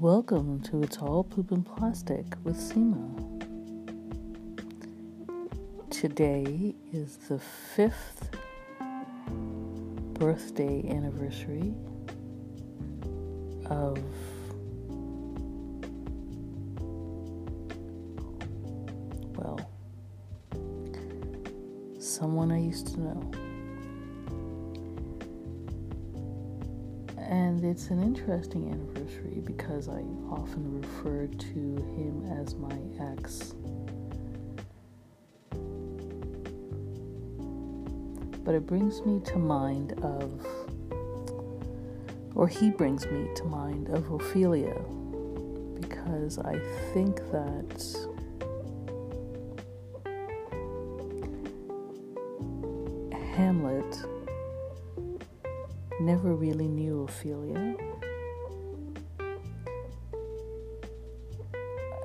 Welcome to It's All Poop and Plastic with Seema. Today is the fifth birthday anniversary of well, someone I used to know. And it's an interesting anniversary because I often refer to him as my ex. But it brings me to mind of, or he brings me to mind of Ophelia because I think that Hamlet never really knew Ophelia.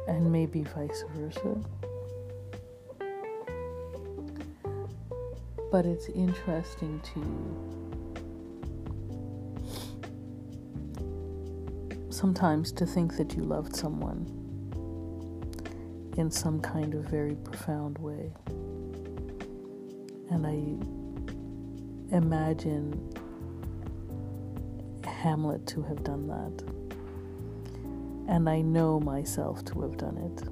And maybe vice versa. But it's interesting to sometimes to think that you loved someone in some kind of very profound way. And I imagine Hamlet to have done that. And I know myself to have done it.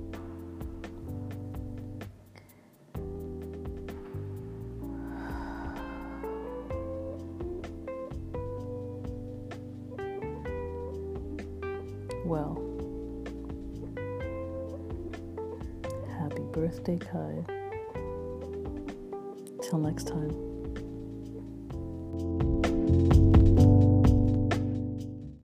Well, happy birthday, Kai. Till next time.